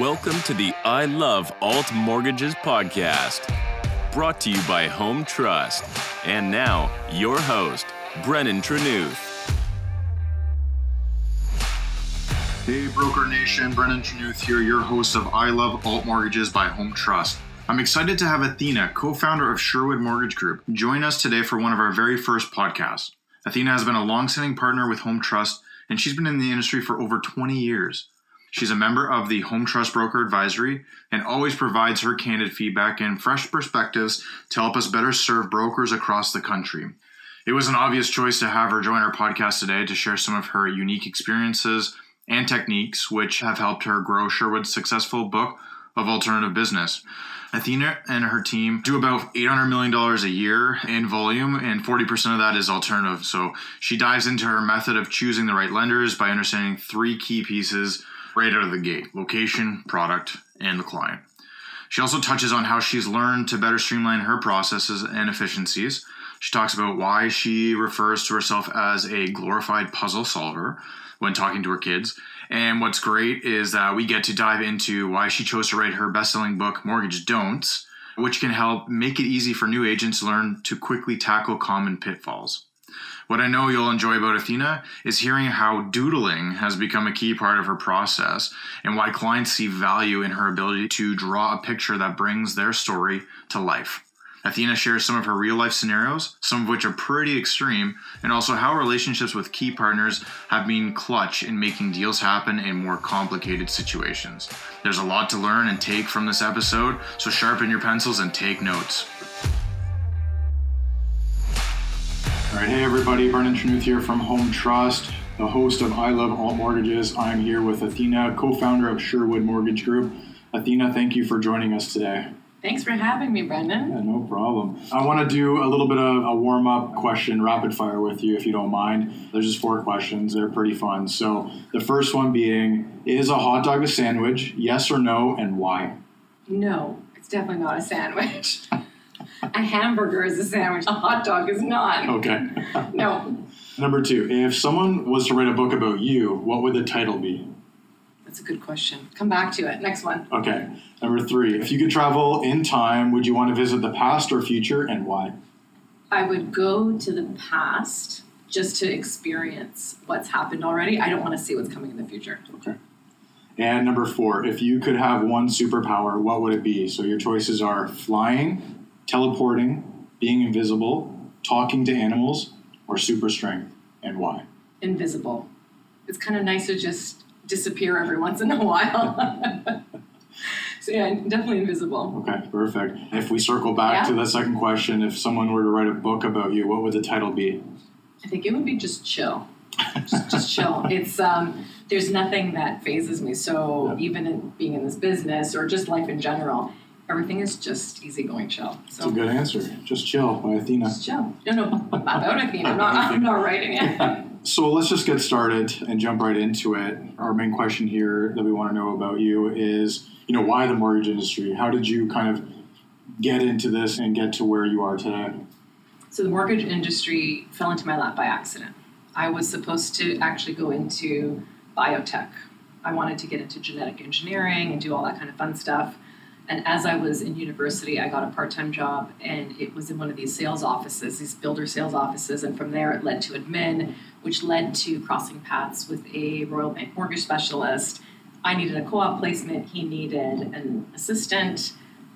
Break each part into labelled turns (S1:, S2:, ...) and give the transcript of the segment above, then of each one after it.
S1: Welcome to the I Love Alt Mortgages podcast, brought to you by Home Trust. And now, your host, Brennan Trenuth.
S2: Hey, Broker Nation, Brennan Trenuth here, your host of I Love Alt Mortgages by Home Trust. I'm excited to have Athena, co founder of Sherwood Mortgage Group, join us today for one of our very first podcasts. Athena has been a long standing partner with Home Trust, and she's been in the industry for over 20 years. She's a member of the Home Trust Broker Advisory and always provides her candid feedback and fresh perspectives to help us better serve brokers across the country. It was an obvious choice to have her join our podcast today to share some of her unique experiences and techniques which have helped her grow Sherwood's successful book of alternative business. Athena and her team do about $800 million a year in volume, and 40% of that is alternative. So she dives into her method of choosing the right lenders by understanding three key pieces right out of the gate location, product, and the client. She also touches on how she's learned to better streamline her processes and efficiencies. She talks about why she refers to herself as a glorified puzzle solver when talking to her kids. And what's great is that we get to dive into why she chose to write her best selling book, Mortgage Don'ts, which can help make it easy for new agents learn to quickly tackle common pitfalls. What I know you'll enjoy about Athena is hearing how doodling has become a key part of her process and why clients see value in her ability to draw a picture that brings their story to life. Athena shares some of her real life scenarios, some of which are pretty extreme, and also how relationships with key partners have been clutch in making deals happen in more complicated situations. There's a lot to learn and take from this episode, so sharpen your pencils and take notes. All right, hey everybody, Brennan Trenuth here from Home Trust, the host of I Love Alt Mortgages. I'm here with Athena, co founder of Sherwood Mortgage Group. Athena, thank you for joining us today.
S3: Thanks for having me, Brendan.
S2: Yeah, no problem. I want to do a little bit of a warm up question, rapid fire with you, if you don't mind. There's just four questions. They're pretty fun. So, the first one being Is a hot dog a sandwich? Yes or no, and why?
S3: No, it's definitely not a sandwich. a hamburger is a sandwich, a hot dog is not.
S2: Okay.
S3: No,
S2: Number two, if someone was to write a book about you, what would the title be?
S3: that's a good question. Come back to it. Next one.
S2: Okay. Number three, if you could travel in time, would you want to visit the past or future and why?
S3: I would go to the past just to experience what's happened already. I don't want to see what's coming in the future.
S2: Okay. And number four, if you could have one superpower, what would it be? So your choices are flying, teleporting, being invisible, talking to animals, or super strength, and why?
S3: Invisible. It's kind of nice to just disappear every once in a while. so, yeah, definitely invisible.
S2: Okay, perfect. If we circle back
S3: Yeah.
S2: to the second question, if someone were to write a book about you, what would the title be?
S3: I think it would be just chill. Just, just chill. It's um, there's nothing that phases me. So
S2: Yeah.
S3: even in being in this business or just life in general, everything is just easygoing, chill.
S2: It's a good answer. Just chill by Athena.
S3: just chill. No, no, about a theme. I'm not. I'm not writing it.
S2: So let's just get started and jump right into it. Our main question here that we want to know about you is, you know, why the mortgage industry? How did you kind of get into this and get to where you are today?
S3: So the mortgage industry fell into my lap by accident. I was supposed to actually go into biotech. I wanted to get into genetic engineering and do all that kind of fun stuff. And as I was in university, I got a part time job, and it was in one of these sales offices, these builder sales offices. And from there, it led to admin, which led to crossing paths with a Royal Bank mortgage specialist. I needed a co op placement, he needed an assistant,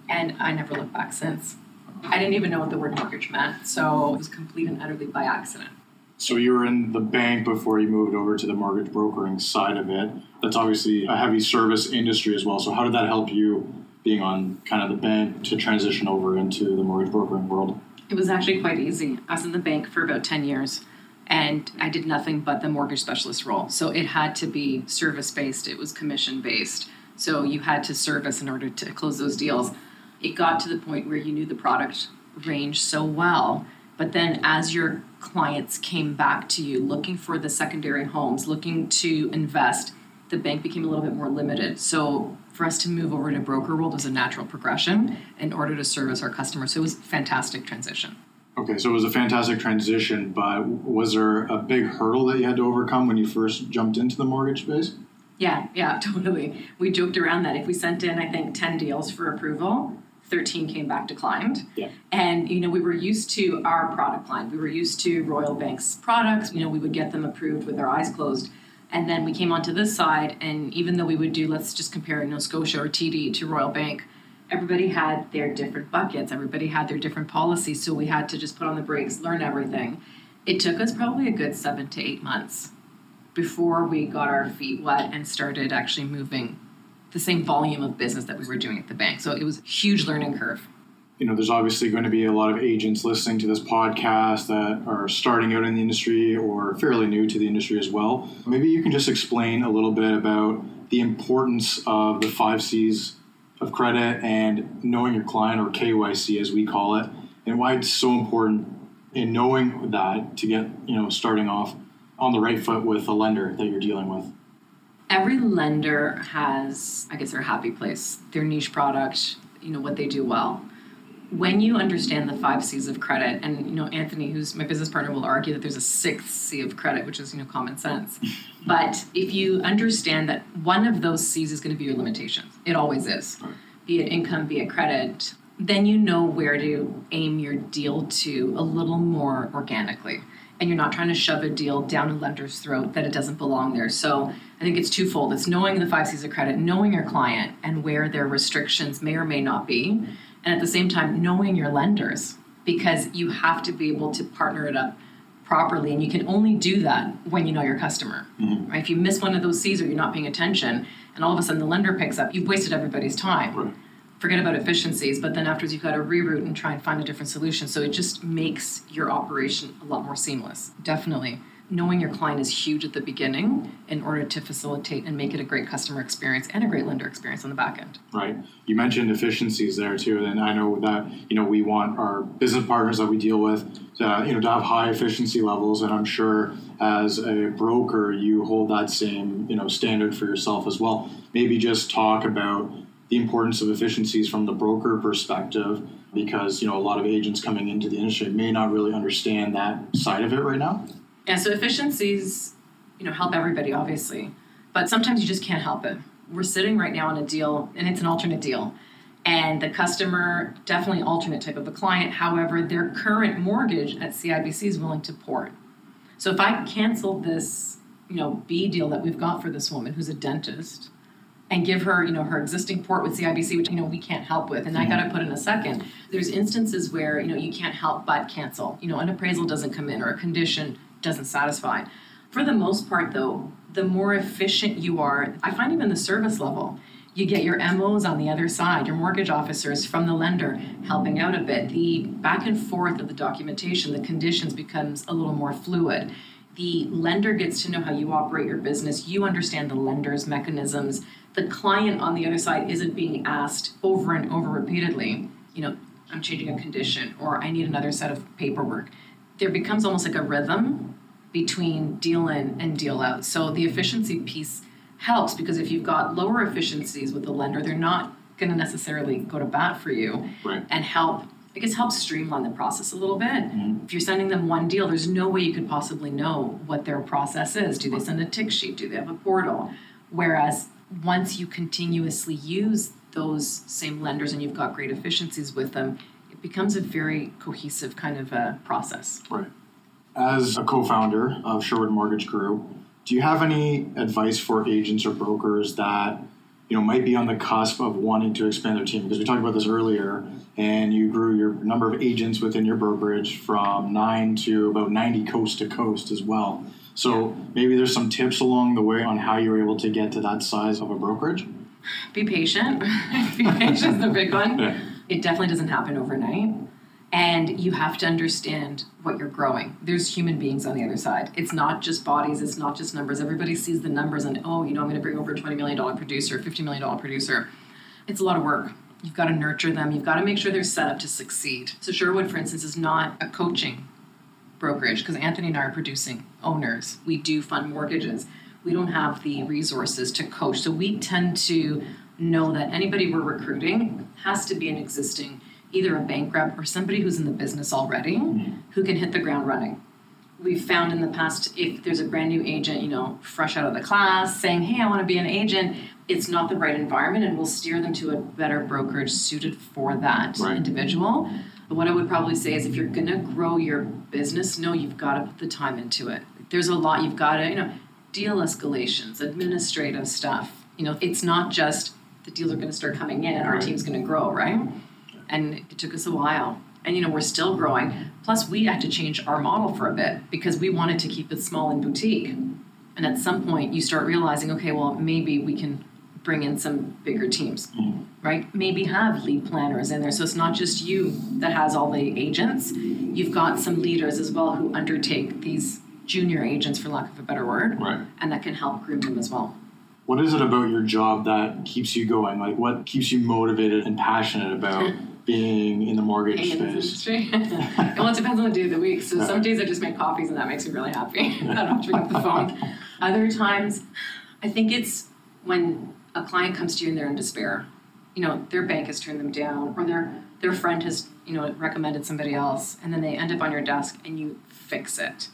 S3: and I never looked back since. I didn't even know what the word mortgage meant, so it was complete and utterly by accident.
S2: So you were in the bank before you moved over to the mortgage brokering side of it. That's obviously a heavy service industry as well. So how did that help you being on kind of the bank to transition over into the mortgage brokering world?
S3: It was actually quite easy. I was in the bank for about 10 years and I did nothing but the mortgage specialist role. So it had to be service based, it was commission based. So you had to service in order to close those deals. It got to the point where you knew the product range so well. But then as your clients came back to you looking for the secondary homes, looking to invest, the bank became a little bit more limited. So for us to move over to broker world was a natural progression in order to service our customers. So it was a fantastic transition.
S2: Okay, so it was a fantastic transition, but was there a big hurdle that you had to overcome when you first jumped into the mortgage space?
S3: Yeah, yeah, totally. We joked around that if we sent in, I think, 10 deals for approval, 13 came back declined.
S2: Yeah.
S3: And, you know, we were used to our product line. We were used to Royal Bank's products. You know, we would get them approved with our eyes closed. And then we came onto this side, and even though we would do, let's just compare, know, Scotia or TD to Royal Bank, everybody had their different buckets. Everybody had their different policies. So we had to just put on the brakes, learn everything. It took us probably a good seven to eight months before we got our feet wet and started actually moving the same volume of business that we were doing at the bank. So it was a huge learning curve.
S2: You know, there's obviously going to be a lot of agents listening to this podcast that are starting out in the industry or fairly new to the industry as well. Maybe you can just explain a little bit about the importance of the five C's of credit and knowing your client or KYC as we call it, and why it's so important in knowing that to get, you know, starting off on the right foot with a lender that you're dealing with.
S3: Every lender has, I guess, their happy place, their niche product, you know, what they do well. When you understand the five C's of credit, and you know, Anthony, who's my business partner, will argue that there's a sixth C of credit, which is, you know, common sense. but if you understand that one of those C's is going to be your limitations, it always is, be it income, be it credit, then you know where to aim your deal to a little more organically and you're not trying to shove a deal down a lender's throat that it doesn't belong there. So I think it's twofold. It's knowing the five C's of credit, knowing your client and where their restrictions may or may not be, and at the same time knowing your lenders because you have to be able to partner it up properly and you can only do that when you know your customer.
S2: Mm-hmm.
S3: Right? If you miss one of those C's or you're not paying attention and all of a sudden the lender picks up, you've wasted everybody's time.
S2: Right.
S3: Forget about efficiencies, but then afterwards you've got to reroute and try and find a different solution. So it just makes your operation a lot more seamless. Definitely. Knowing your client is huge at the beginning in order to facilitate and make it a great customer experience and a great lender experience on the back end.
S2: Right. You mentioned efficiencies there too, and I know that you know we want our business partners that we deal with to you know to have high efficiency levels, and I'm sure as a broker you hold that same you know standard for yourself as well. Maybe just talk about the importance of efficiencies from the broker perspective because you know a lot of agents coming into the industry may not really understand that side of it right now.
S3: Yeah, so efficiencies, you know, help everybody obviously, but sometimes you just can't help it. We're sitting right now on a deal and it's an alternate deal. And the customer, definitely alternate type of a client. However, their current mortgage at CIBC is willing to port. So if I cancel this, you know, B deal that we've got for this woman who's a dentist, and give her, you know, her existing port with CIBC, which you know we can't help with, and I got to mm-hmm. put in a second. There's instances where you know you can't help but cancel. You know, an appraisal doesn't come in or a condition doesn't satisfy. For the most part, though, the more efficient you are, I find even the service level. You get your MOs on the other side, your mortgage officers from the lender helping out a bit. The back and forth of the documentation, the conditions becomes a little more fluid the lender gets to know how you operate your business. You understand the lender's mechanisms. The client on the other side isn't being asked over and over repeatedly, you know, I'm changing a condition or I need another set of paperwork. There becomes almost like a rhythm between deal in and deal out. So the efficiency piece helps because if you've got lower efficiencies with the lender, they're not going to necessarily go to bat for you
S2: Right.
S3: and help I guess helps streamline the process a little bit.
S2: Mm-hmm.
S3: If you're sending them one deal, there's no way you could possibly know what their process is. Do they send a tick sheet? Do they have a portal? Whereas once you continuously use those same lenders and you've got great efficiencies with them, it becomes a very cohesive kind of a process.
S2: Right. As a co-founder of Sherwood Mortgage Group, do you have any advice for agents or brokers that you know might be on the cusp of wanting to expand their team? Because we talked about this earlier, and you grew your number of agents within your brokerage from nine to about ninety coast to coast as well. So maybe there's some tips along the way on how you're able to get to that size of a brokerage.
S3: Be patient. Be patient is the big one.
S2: Yeah.
S3: It definitely doesn't happen overnight. And you have to understand what you're growing. There's human beings on the other side. It's not just bodies, it's not just numbers. Everybody sees the numbers and, oh, you know, I'm going to bring over a $20 million producer, $50 million producer. It's a lot of work. You've got to nurture them. You've got to make sure they're set up to succeed. So, Sherwood, for instance, is not a coaching brokerage because Anthony and I are producing owners. We do fund mortgages. We don't have the resources to coach. So we tend to know that anybody we're recruiting has to be an existing, either a bank rep or somebody who's in the business already hmm. who can hit the ground running. we've found in the past if there's a brand new agent, you know, fresh out of the class saying, hey, I want to be an agent, it's not the right environment and we'll steer them to a better brokerage suited for that
S2: Right.
S3: individual. But what I would probably say is if you're going to grow your business, no, you've got to put the time into it. There's a lot you've got to, you know, deal escalations, administrative stuff. You know, it's not just the deals are going to start coming in and our team's going to grow, right? And it took us a while. And you know, we're still growing. Plus, we had to change our model for a bit because we wanted to keep it small and boutique. And at some point, you start realizing, okay, well, maybe we can bring in some bigger teams, mm-hmm. right? Maybe have lead planners in there. So it's not just you that has all the agents. You've got some leaders as well who undertake these junior agents, for lack of a better word,
S2: Right.
S3: and that can help groom them as well.
S2: What is it about your job that keeps you going? Like, what keeps you motivated and passionate about being in the mortgage
S3: in
S2: space?
S3: well, it depends on the day of the week. So some days I just make coffees and that makes me really happy. I don't have to pick up the phone. Other times, I think it's when a client comes to you and they're in despair. You know, their bank has turned them down, or their their friend has you know recommended somebody else, and then they end up on your desk and you fix it.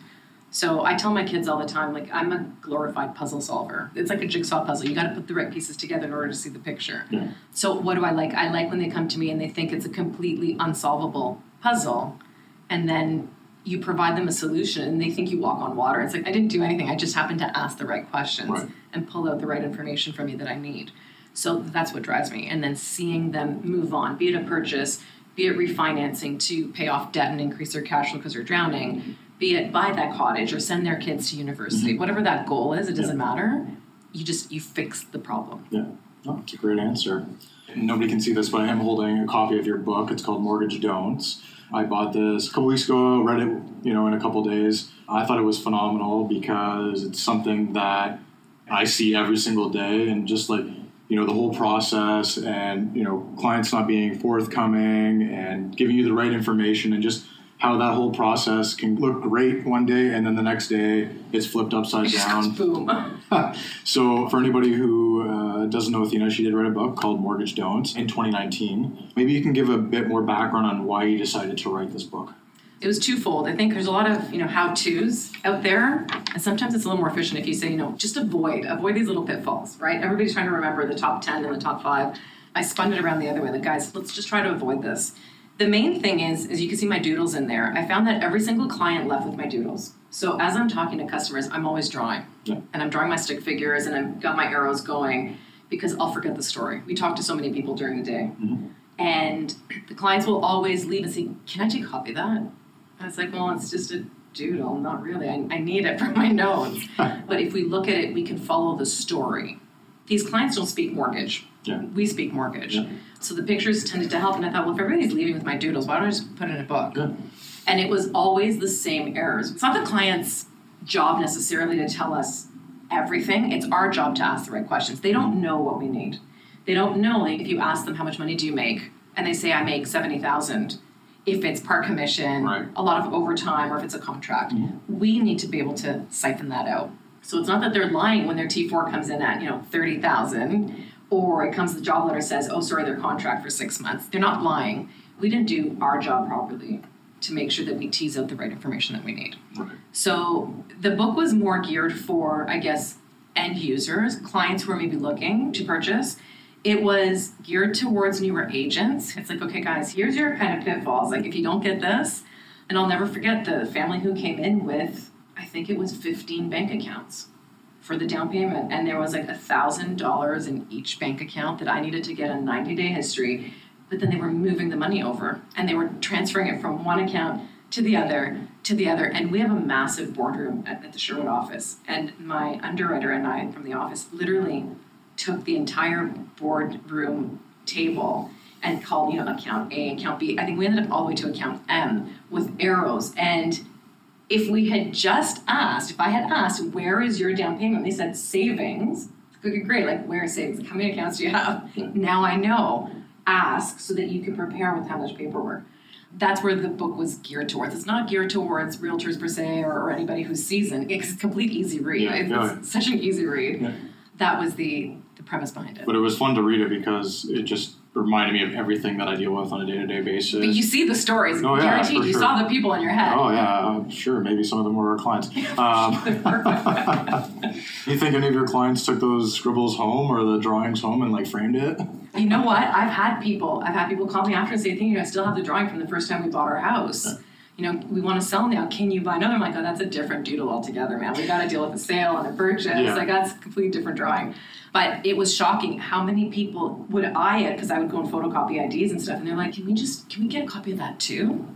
S3: So I tell my kids all the time, like I'm a glorified puzzle solver. It's like a jigsaw puzzle. You got to put the right pieces together in order to see the picture.
S2: Yeah.
S3: So what do I like? I like when they come to me and they think it's a completely unsolvable puzzle, and then you provide them a solution and they think you walk on water. It's like I didn't do anything. I just happened to ask the right questions
S2: Right.
S3: and pull out the right information from you that I need. So that's what drives me. And then seeing them move on, be it a purchase, be it refinancing to pay off debt and increase their cash flow because they're drowning, be it buy that cottage or send their kids to university, mm-hmm. whatever that goal is, it doesn't matter. You just you fix the problem.
S2: Yeah, oh, that's a great answer. Nobody can see this, but I am holding a copy of your book. It's called Mortgage Don'ts. I bought this a couple weeks ago. Read it, you know, in a couple days. I thought it was phenomenal because it's something that I see every single day, and just like you know the whole process, and you know clients not being forthcoming and giving you the right information, and just how that whole process can look great one day, and then the next day it's flipped upside down.
S3: Boom.
S2: so, for anybody who uh, doesn't know Athena, she did write a book called Mortgage Don'ts in 2019. Maybe you can give a bit more background on why you decided to write this book.
S3: it was twofold. I think there's a lot of you know how tos out there, and sometimes it's a little more efficient if you say you know just avoid avoid these little pitfalls. Right? Everybody's trying to remember the top ten and the top five. I spun it around the other way. Like guys, let's just try to avoid this. The main thing is, is you can see my doodles in there. I found that every single client left with my doodles. So as I'm talking to customers, I'm always drawing,
S2: Yeah.
S3: and I'm drawing my stick figures, and I've got my arrows going because I'll forget the story. We talk to so many people during the day, mm-hmm. and the clients will always leave and say, "Can I take a copy of that?" And it's like, well, it's just a doodle, not really. I, I need it for my notes. but if we look at it, we can follow the story. These clients don't speak mortgage.
S2: Yeah.
S3: We speak mortgage.
S2: Yeah.
S3: So the pictures tended to help. And I thought, well, if everybody's leaving with my doodles, why don't I just put it in a book?
S2: Good.
S3: And it was always the same errors. It's not the client's job necessarily to tell us everything. It's our job to ask the right questions. They don't mm-hmm. know what we need. They don't know like if you ask them how much money do you make and they say I make 70,000 if it's part commission,
S2: Right.
S3: a lot of overtime or if it's a contract. Mm-hmm. We need to be able to siphon that out. So it's not that they're lying when their T4 comes in at, you know, 30,000 or it comes the job letter says, "Oh, sorry, their contract for 6 months." They're not lying. We didn't do our job properly to make sure that we tease out the right information that we need.
S2: Right.
S3: So the book was more geared for, I guess, end users, clients who are maybe looking to purchase. It was geared towards newer agents. It's like, okay, guys, here's your kind of pitfalls. Like, if you don't get this, and I'll never forget the family who came in with, I think it was 15 bank accounts for the down payment. And there was like a $1,000 in each bank account that I needed to get a 90 day history. But then they were moving the money over and they were transferring it from one account to the other to the other. And we have a massive boardroom at, at the Sherwood office. And my underwriter and I from the office literally took the entire boardroom table and called, you know, account A, account B. I think we ended up all the way to account M with arrows. And if we had just asked, if I had asked, where is your down payment? They said savings. Okay, great. Like, where is savings? How many accounts do you have? Now I know. Ask so that you can prepare with how much paperwork. That's where the book was geared towards. It's not geared towards realtors per se or, or anybody who's seasoned. It's a complete easy read.
S2: Yeah,
S3: it's
S2: yeah.
S3: such an easy read.
S2: Yeah.
S3: That was the the premise behind it.
S2: But it was fun to read it because it just reminded me of everything that I deal with on a day to day basis.
S3: But you see the stories.
S2: Oh, yeah,
S3: Guaranteed, you
S2: sure.
S3: saw the people in your head.
S2: Oh yeah, sure. Maybe some of them were our clients. Um, you think any of your clients took those scribbles home or the drawings home and like framed it?
S3: You know what? I've had people. I've had people call me after and say, "Thank you. I still have the drawing from the first time we bought our house. You know, we want to sell now. Can you buy another?" I'm like, "Oh, that's a different doodle altogether, man. We got to deal with a sale and a purchase.
S2: Yeah.
S3: Like that's a completely different drawing." But it was shocking how many people would eye it because I would go and photocopy IDs and stuff, and they're like, "Can we just can we get a copy of that too?"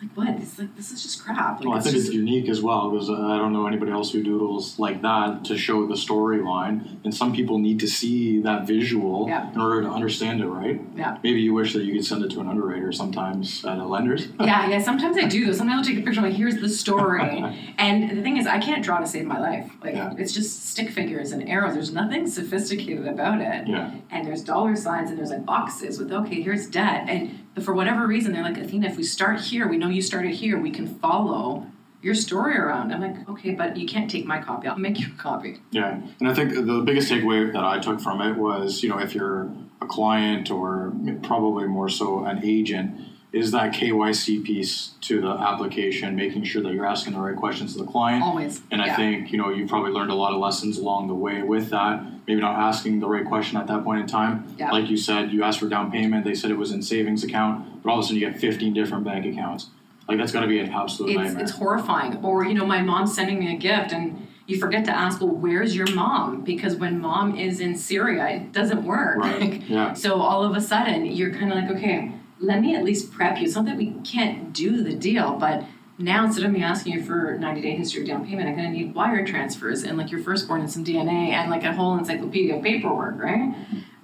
S3: Like what? It's like this is just crap. Like
S2: Well, I think
S3: just
S2: it's unique as well because uh, I don't know anybody else who doodles like that to show the storyline, and some people need to see that visual
S3: Yeah.
S2: in order to understand it, right?
S3: yeah.
S2: Maybe you wish that you could send it to an underwriter sometimes at a lender's.
S3: yeah, yeah. Sometimes I do. though. Sometimes I'll take a picture. I'm like, here's the story. and the thing is, I can't draw to save my life. Like,
S2: Yeah.
S3: it's just stick figures and arrows. There's nothing sophisticated about it.
S2: Yeah.
S3: And there's dollar signs and there's like boxes with okay, here's debt. And but for whatever reason, they're like, Athena, if we start here, we know you started here. We can follow your story around. I'm like, okay, but you can't take my copy. I'll make you a copy.
S2: Yeah, and I think the biggest takeaway that I took from it was, you know, if you're a client or probably more so an agent, is that KYC piece to the application, making sure that you're asking the right questions to the client.
S3: Always.
S2: And I think, you know, you probably learned a lot of lessons along the way with that. Maybe not asking the right question at that point in time.
S3: Yeah.
S2: Like you said, you asked for down payment, they said it was in savings account, but all of a sudden you get 15 different bank accounts. Like that's got to be an absolute
S3: it's,
S2: nightmare.
S3: it's horrifying. Or, you know, my mom's sending me a gift and you forget to ask, well, where's your mom? Because when mom is in Syria, it doesn't work.
S2: Right. Yeah.
S3: So all of a sudden, you're kind of like, okay, let me at least prep you. It's not that we can't do the deal, but now instead of me asking you for 90 day history of down payment, I'm going to need wire transfers and like your firstborn and some DNA and like a whole encyclopedia of paperwork, right?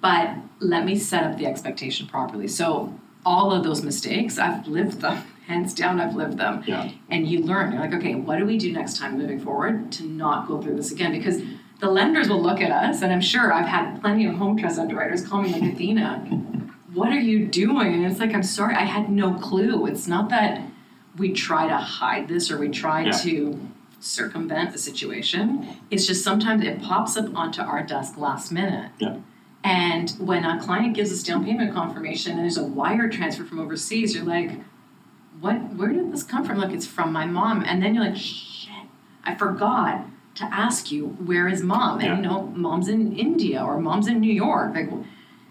S3: But let me set up the expectation properly. So all of those mistakes, I've lived them. Hands down, I've lived them.
S2: Yeah.
S3: And you learn. You're like, okay, what do we do next time moving forward to not go through this again? Because the lenders will look at us, and I'm sure I've had plenty of home trust underwriters call me like, Athena, what are you doing? And it's like, I'm sorry, I had no clue. It's not that we try to hide this or we try
S2: Yeah.
S3: to circumvent the situation. It's just sometimes it pops up onto our desk last minute.
S2: Yeah.
S3: And when a client gives us down payment confirmation and there's a wire transfer from overseas, you're like, what where did this come from? Like it's from my mom. And then you're like, shit, I forgot to ask you where is mom? And
S2: Yeah.
S3: you know, mom's in India or mom's in New York. Like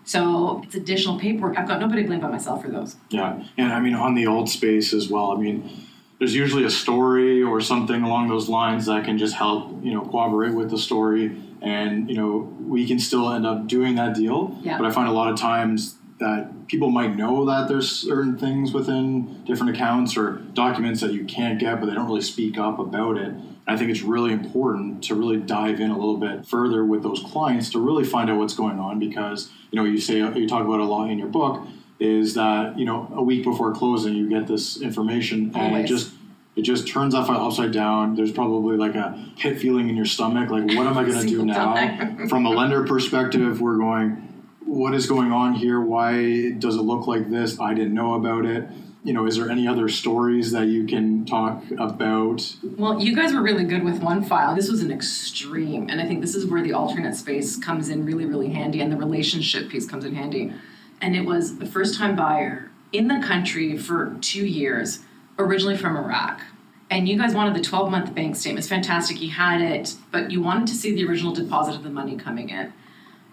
S3: so it's additional paperwork. I've got nobody to blame but myself for those.
S2: Yeah, and I mean on the alt space as well. I mean, there's usually a story or something along those lines that can just help you know corroborate with the story, and you know we can still end up doing that deal.
S3: Yeah.
S2: But I find a lot of times that people might know that there's certain things within different accounts or documents that you can't get, but they don't really speak up about it. I think it's really important to really dive in a little bit further with those clients to really find out what's going on because you know you say you talk about a lot in your book is that you know a week before closing you get this information and it just it just turns off upside down. There's probably like a pit feeling in your stomach, like what am I going to do now? From a lender perspective, we're going, what is going on here? Why does it look like this? I didn't know about it. You know, is there any other stories that you can talk about?
S3: Well, you guys were really good with one file. This was an extreme, and I think this is where the alternate space comes in really, really handy, and the relationship piece comes in handy. And it was a first time buyer in the country for two years, originally from Iraq. And you guys wanted the 12 month bank statement. It's fantastic. He had it, but you wanted to see the original deposit of the money coming in.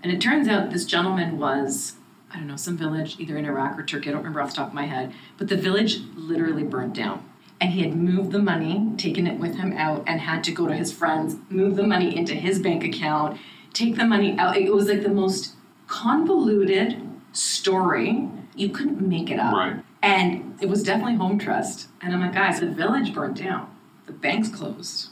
S3: And it turns out this gentleman was, I don't know, some village, either in Iraq or Turkey, I don't remember off the top of my head, but the village literally burnt down. And he had moved the money, taken it with him out, and had to go to his friends, move the money into his bank account, take the money out. It was like the most convoluted story. You couldn't make it up.
S2: Right.
S3: And it was definitely home trust. And I'm like, guys, the village burnt down. The bank's closed.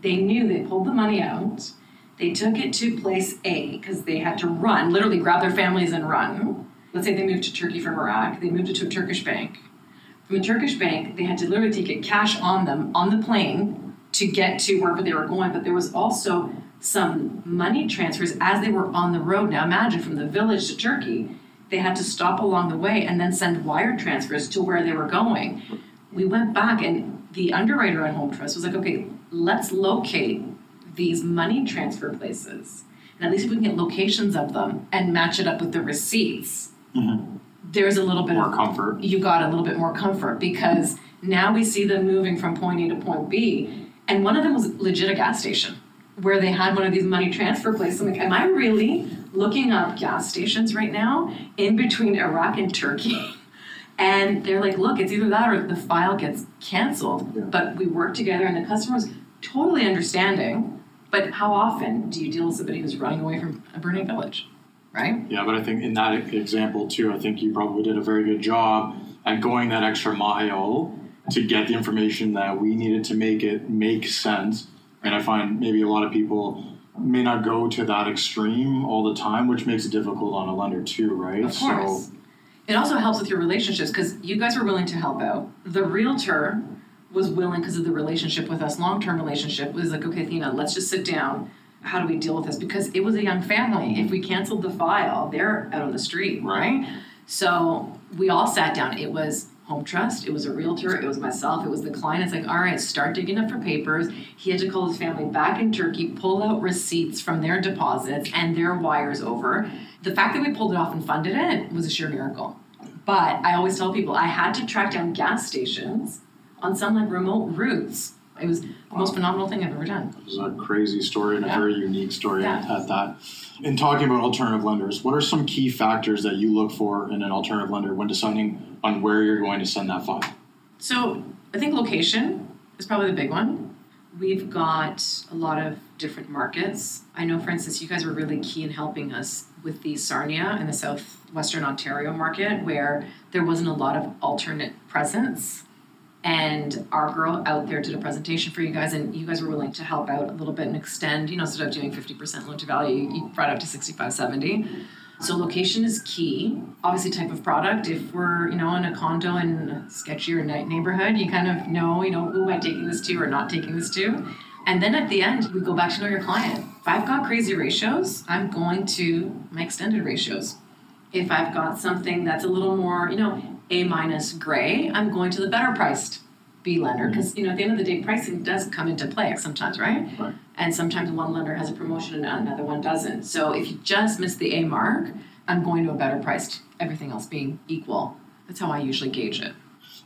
S3: They knew they pulled the money out. They took it to place A because they had to run, literally grab their families and run. Let's say they moved to Turkey from Iraq. They moved it to a Turkish bank. From a Turkish bank, they had to literally take cash on them on the plane to get to wherever they were going. But there was also some money transfers as they were on the road. Now imagine from the village to Turkey, they had to stop along the way and then send wire transfers to where they were going. We went back and the underwriter on Home Trust was like, okay, let's locate these money transfer places. And at least if we can get locations of them and match it up with the receipts, mm-hmm. there's a little bit
S2: More
S3: of
S2: comfort.
S3: you got a little bit more comfort because now we see them moving from point A to point B. And one of them was legit a gas station where they had one of these money transfer places. I'm like, am I really looking up gas stations right now in between Iraq and Turkey? And they're like, look, it's either that or the file gets canceled.
S2: Yeah.
S3: But we work together and the customer's totally understanding. But how often do you deal with somebody who's running away from a burning village? Right?
S2: Yeah, but I think in that example too, I think you probably did a very good job at going that extra mile to get the information that we needed to make it make sense. And I find maybe a lot of people may not go to that extreme all the time, which makes it difficult on a lender too, right?
S3: Of course. it also helps with your relationships because you guys were willing to help out. The realtor was willing because of the relationship with us, long term relationship, was like, okay, Athena, let's just sit down. How do we deal with this? Because it was a young family. If we canceled the file, they're out on the street,
S2: Right.
S3: right? So we all sat down. It was Home Trust, it was a realtor, it was myself, it was the client. It's like, all right, start digging up for papers. He had to call his family back in Turkey, pull out receipts from their deposits and their wires over. The fact that we pulled it off and funded it was a sheer miracle. But I always tell people I had to track down gas stations on some like remote routes. It was the most phenomenal thing I've ever done.
S2: It was a crazy story and a very unique story
S3: Yeah.
S2: at, at that. In talking about alternative lenders, what are some key factors that you look for in an alternative lender when deciding on where you're going to send that file?
S3: So I think location is probably the big one. We've got a lot of different markets. I know, for instance, you guys were really key in helping us with the Sarnia in the southwestern Ontario market, where there wasn't a lot of alternate presence. And our girl out there did a presentation for you guys, and you guys were willing to help out a little bit and extend, you know, instead of doing 50% loan to value, you brought up to 65, 70. So location is key. Obviously, type of product. If we're you know in a condo in a sketchier night neighborhood, you kind of know you know who am I taking this to or not taking this to. And then at the end, we go back to know your client. If I've got crazy ratios, I'm going to my extended ratios. If I've got something that's a little more you know A minus gray, I'm going to the better priced B lender because you know at the end of the day, pricing does come into play sometimes, right?
S2: Right.
S3: and sometimes one lender has a promotion and another one doesn't. So if you just miss the A mark, I'm going to a better priced, everything else being equal. That's how I usually gauge it.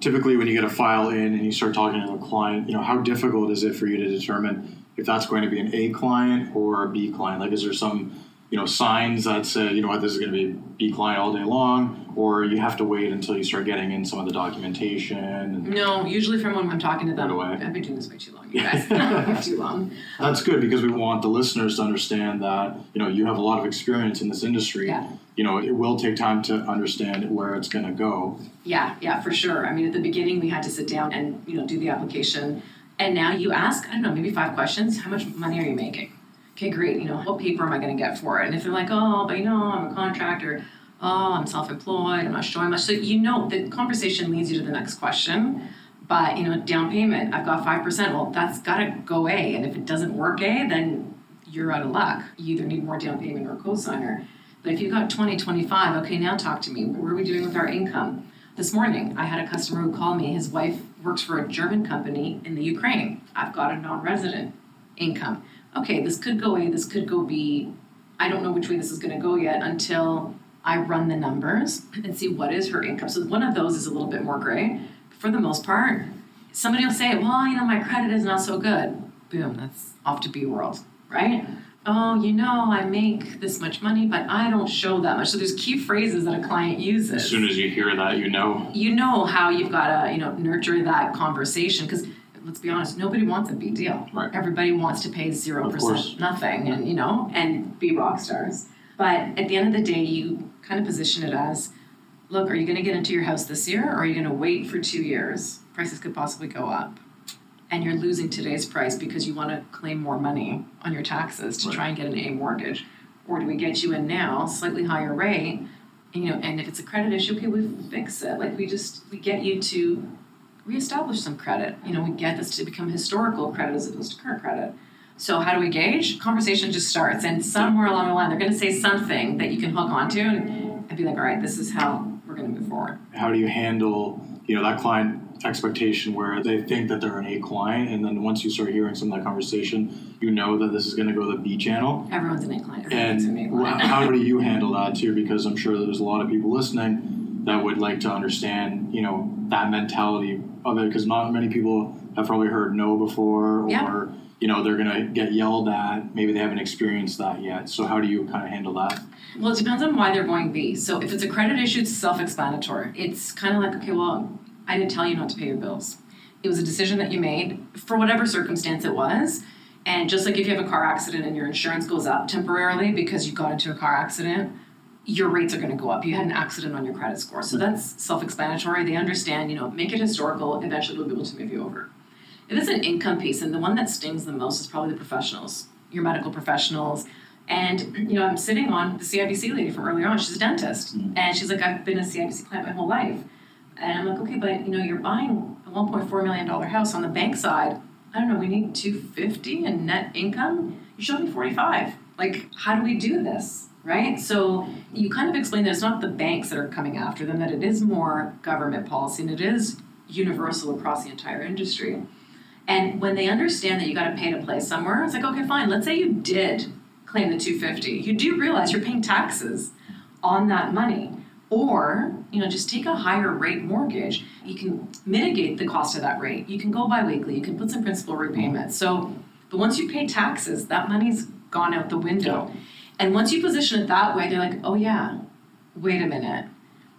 S2: Typically, when you get a file in and you start talking to the client, you know how difficult is it for you to determine if that's going to be an A client or a B client? Like, is there some you know signs that say you know what this is going to be a B client all day long, or you have to wait until you start getting in some of the documentation?
S3: No, usually from when I'm talking to them,
S2: Right.
S3: I've been doing this way too long, you guys. too long.
S2: That's good because we want the listeners to understand that you know you have a lot of experience in this industry.
S3: Yeah.
S2: You know, it will take time to understand where it's going to go.
S3: Yeah, yeah, for sure. I mean, at the beginning, we had to sit down and you know do the application, and now you ask, I don't know, maybe five questions. How much money are you making? Okay, great. You know, what paper am I going to get for it? And if they're like, oh, but you know, I'm a contractor. Oh, I'm self-employed. I'm not showing much. So you know, the conversation leads you to the next question. But you know, down payment, I've got five percent. Well, that's got to go A, and if it doesn't work A, then you're out of luck. You either need more down payment or a cosigner. But if you've got 20, 25, okay, now talk to me. What are we doing with our income? This morning, I had a customer who called me. His wife works for a German company in the Ukraine. I've got a non resident income. Okay, this could go A, this could go B. I don't know which way this is going to go yet until I run the numbers and see what is her income. So one of those is a little bit more gray. For the most part, somebody will say, well, you know, my credit is not so good. Boom, that's off to B world, right? Oh, you know, I make this much money, but I don't show that much. So there's key phrases that a client uses
S2: As soon as you hear that, you know.
S3: you know how you've got to you know nurture that conversation because let's be honest nobody wants a big deal
S2: Right.
S3: everybody wants to pay zero percent, nothing and you know and be rock stars but at the end of the day you kind of position it as look are you going to get into your house this year or are you going to wait for two years prices could possibly go up and you're losing today's price because you want to claim more money on your taxes to
S2: Right.
S3: try and get an A mortgage or do we get you in now slightly higher rate you know, and if it's a credit issue, okay, we fix it. Like we just we get you to reestablish some credit. You know, we get this to become historical credit as opposed to current credit. So how do we gauge? Conversation just starts, and somewhere along the line, they're going to say something that you can hook onto and, and be like, all right, this is how we're going to move forward.
S2: How do you handle, you know, that client expectation where they think that they're an A client, and then once you start hearing some of that conversation, you know that this is going to go to the B channel.
S3: Everyone's an A client. Everyone's an A
S2: And
S3: client.
S2: how do you handle that too? Because I'm sure there's a lot of people listening that would like to understand, you know, that mentality of it. Because not many people have probably heard no before, or
S3: Yeah.
S2: you know, they're gonna get yelled at. Maybe they haven't experienced that yet. So how do you kind of handle that?
S3: Well, it depends on why they're going B. So if it's a credit issue, it's self-explanatory. It's kind of like, okay, well, I didn't tell you not to pay your bills. It was a decision that you made for whatever circumstance it was. And just like if you have a car accident and your insurance goes up temporarily because you got into a car accident, your rates are going to go up. You had an accident on your credit score. So that's self-explanatory. They understand, you know, make it historical, eventually they'll be able to move you over. If it's an income piece, and the one that stings the most is probably the professionals, your medical professionals. And you know, I'm sitting on the CIBC lady from earlier on. She's a dentist, mm-hmm. and she's like, "I've been a CIBC client my whole life." And I'm like, "Okay, but you know, you're buying a 1.4 million dollar house on the bank side. I don't know. We need 250 in net income. You showed me 45. Like, how do we do this?" Right? So you kind of explain that it's not the banks that are coming after them; that it is more government policy, and it is universal across the entire industry. And when they understand that you got to pay to play somewhere, it's like, okay, fine. Let's say you did claim the 250. You do realize you're paying taxes on that money. Or, you know, just take a higher rate mortgage. You can mitigate the cost of that rate. You can go bi-weekly. You can put some principal repayment. So, but once you pay taxes, that money's gone out the window. And once you position it that way, they're like, oh yeah, wait a minute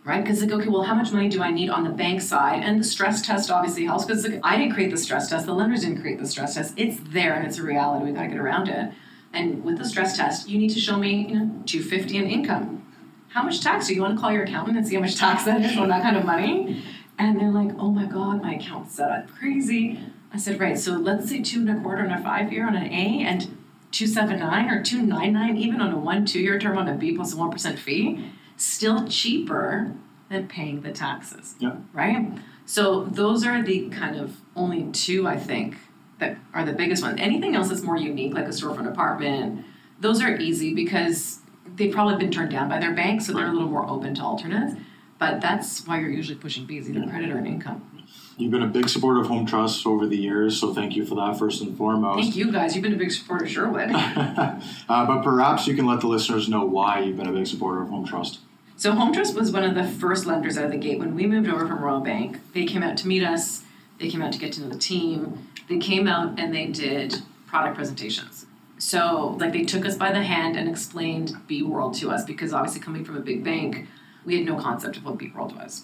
S3: right? Because like, okay, well, how much money do I need on the bank side? And the stress test obviously helps because like, I didn't create the stress test. The lenders didn't create the stress test. It's there and it's a reality. We got to get around it. And with the stress test, you need to show me, you know, two fifty in income. How much tax do you want to call your accountant and see how much tax that is on that kind of money? And they're like, oh my god, my account's set I'm crazy. I said, right. So let's say two and a quarter on a five year on an A and two seven nine or two nine nine even on a one two year term on a B plus a one percent fee still cheaper than paying the taxes.
S2: Yeah.
S3: Right? So those are the kind of only two I think that are the biggest ones. Anything else that's more unique, like a storefront apartment, those are easy because they've probably been turned down by their bank, so they're a little more open to alternates. But that's why you're usually pushing B's, either credit or an income.
S2: You've been a big supporter of Home Trust over the years, so thank you for that first and foremost.
S3: Thank you guys. You've been a big supporter of Sherwood.
S2: uh, but perhaps you can let the listeners know why you've been a big supporter of Home Trust.
S3: So Home Trust was one of the first lenders out of the gate. When we moved over from Royal Bank, they came out to meet us. They came out to get to know the team. They came out and they did product presentations. So like they took us by the hand and explained B World to us because obviously coming from a big bank, we had no concept of what B World was.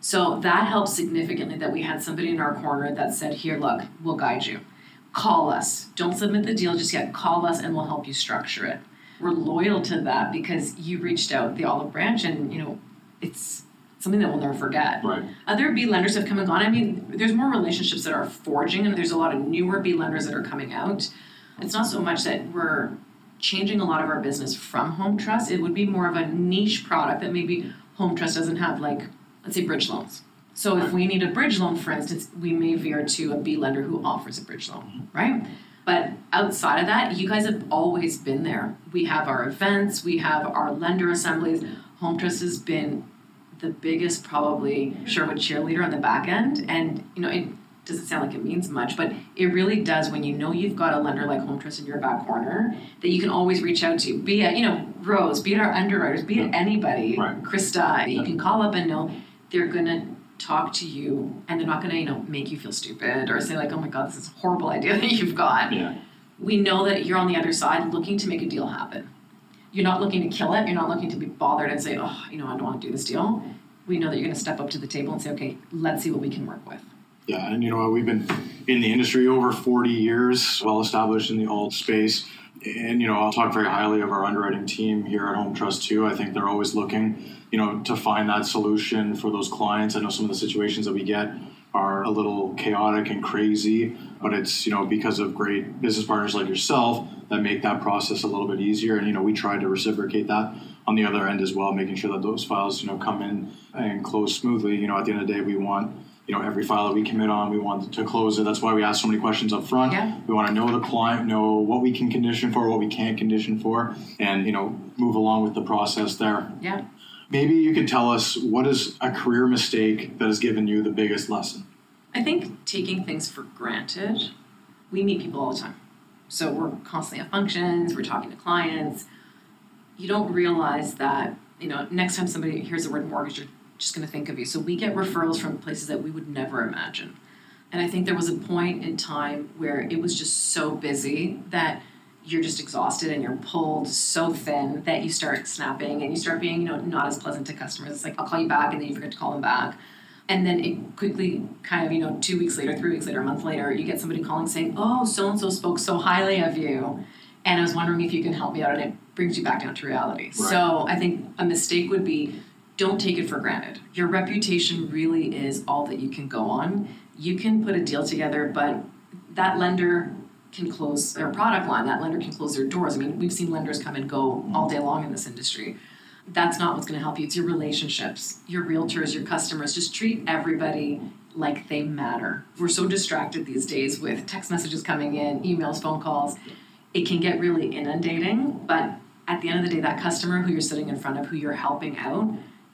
S3: So that helped significantly that we had somebody in our corner that said, "Here, look, we'll guide you. Call us. Don't submit the deal just yet. Call us and we'll help you structure it." We're loyal to that because you reached out the olive branch and you know it's something that we'll never forget.
S2: Right.
S3: Other B lenders have come and gone. I mean, there's more relationships that are forging, and there's a lot of newer B lenders that are coming out. It's not so much that we're changing a lot of our business from Home Trust. It would be more of a niche product that maybe Home Trust doesn't have, like let's say bridge loans. So if we need a bridge loan, for instance, we may veer to a B lender who offers a bridge loan, right? But outside of that, you guys have always been there. We have our events, we have our lender assemblies. Home Trust has been the biggest, probably Sherwood cheerleader on the back end. And, you know, it doesn't sound like it means much, but it really does when you know you've got a lender like Home Trust in your back corner that you can always reach out to, be it, you know, Rose, be it our underwriters, be it anybody,
S2: Right.
S3: Krista, you can call up and know they're to talk to you and they're not to, you know, make you feel stupid or say like, oh my God, this is a horrible idea that you've got
S2: Yeah.
S3: we know that you're on the other side looking to make a deal happen. You're not looking to kill it. You're not looking to be bothered and say, oh, you know, I don't want to do this deal. We know that you're to step up to the table and say, okay, let's see what we can work with.
S2: Yeah, and you know? We've been in the industry over 40 years, well established in the alt space. And, you know, I'll talk very highly of our underwriting team here at Home Trust too. I think they're always looking, you know, to find that solution for those clients. I know some of the situations that we get are a little chaotic and crazy, but it's, you know, because of great business partners like yourself that make that process a little bit easier. And, you know, we try to reciprocate that on the other end as well, making sure that those files, you know, come in and close smoothly. You know, at the end of the day, we want you know every file that we commit on we want to close it that's why we ask so many questions up front
S3: Yeah.
S2: we want to know the client know what we can condition for what we can't condition for and you know move along with the process there
S3: Yeah.
S2: maybe you could tell us what is a career mistake that has given you the biggest lesson
S3: I think taking things for granted, we meet people all the time. So we're constantly at functions, we're talking to clients. You don't realize that, you know, next time somebody hears the word mortgage, you're just going to think of you. So we get referrals from places that we would never imagine. And I think there was a point in time where it was just so busy that you're just exhausted and you're pulled so thin that you start snapping and you start being, you know, not as pleasant to customers. It's like I'll call you back and then you forget to call them back. And then it quickly kind of, you know, two weeks later, three weeks later, a month later, you get somebody calling saying, Oh, so and so spoke so highly of you. And I was wondering if you can help me out and it brings you back down to reality. Right. So I think a mistake would be don't take it for granted. Your reputation really is all that you can go on. You can put a deal together, but that lender can close their product line, that lender can close their doors. I mean, we've seen lenders come and go all day long in this industry. That's not what's going to help you. It's your relationships, your realtors, your customers. Just treat everybody like they matter. We're so distracted these days with text messages coming in, emails, phone calls. It can get really inundating, but at the end of the day, that customer who you're sitting in front of, who you're helping out,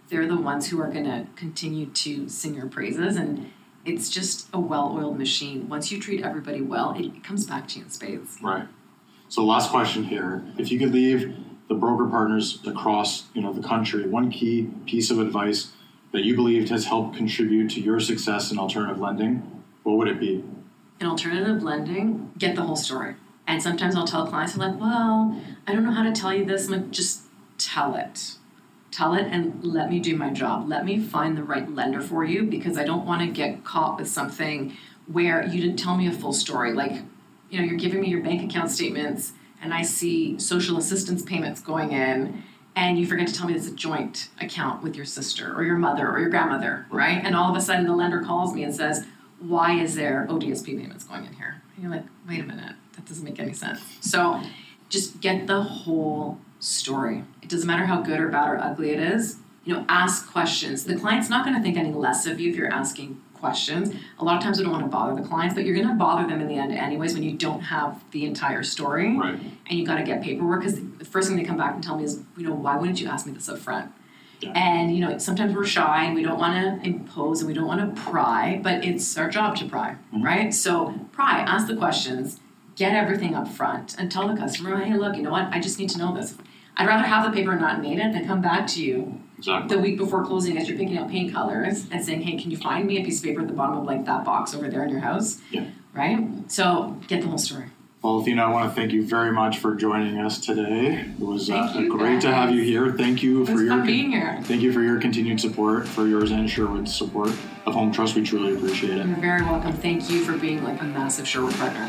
S3: they're the ones who are going to continue to sing your praises and it's just a well-oiled machine. Once you treat everybody well it comes back to you in spades.
S2: Right. So last question here. If you could leave the broker partners across you know the country one key piece of advice that you believed has helped contribute to your success in alternative lending what would it be?
S3: In alternative lending get the whole story. And sometimes i'll tell clients I'm like well i don't know how to tell you this i'm like just tell it tell it and let me do my job. Let me find the right lender for you because I don't want to get caught with something where you didn't tell me a full story. Like, you know, you're giving me your bank account statements and I see social assistance payments going in and you forget to tell me it's a joint account with your sister or your mother or your grandmother, right? And all of a sudden the lender calls me and says, Why is there ODSP payments going in here? And you're like, wait a minute, that doesn't make any sense. So just get the whole story. It doesn't matter how good or bad or ugly it is. You know, ask questions. The client's not going to think any less of you if you're asking questions. A lot of times we don't want to bother the clients, but you're going to bother them in the end anyways when you don't have the entire story.
S2: Right.
S3: And you got to get paperwork because the first thing they come back and tell me is, you know, why wouldn't you ask me this up front? Yeah. And you know, sometimes we're shy and we don't want to impose and we don't want to pry, but it's our job to pry, mm-hmm. right? So pry, ask the questions, get everything up front, and tell the customer, hey, look, you know what? I just need to know this. I'd rather have the paper not made it than come back to you exactly. the week before closing as you're picking out paint colors and saying, hey, can you find me a piece of paper at the bottom of like that box over there in your house?
S2: Yeah.
S3: Right? So get the whole story.
S2: Well, Athena, I want to thank you very much for joining us today. It was uh, great guys. to have you here. Thank you for your
S3: being here.
S2: Thank you for your continued support, for yours and Sherwood's support of Home Trust. We truly appreciate it.
S3: You're very welcome. Thank you for being like a massive Sherwood partner.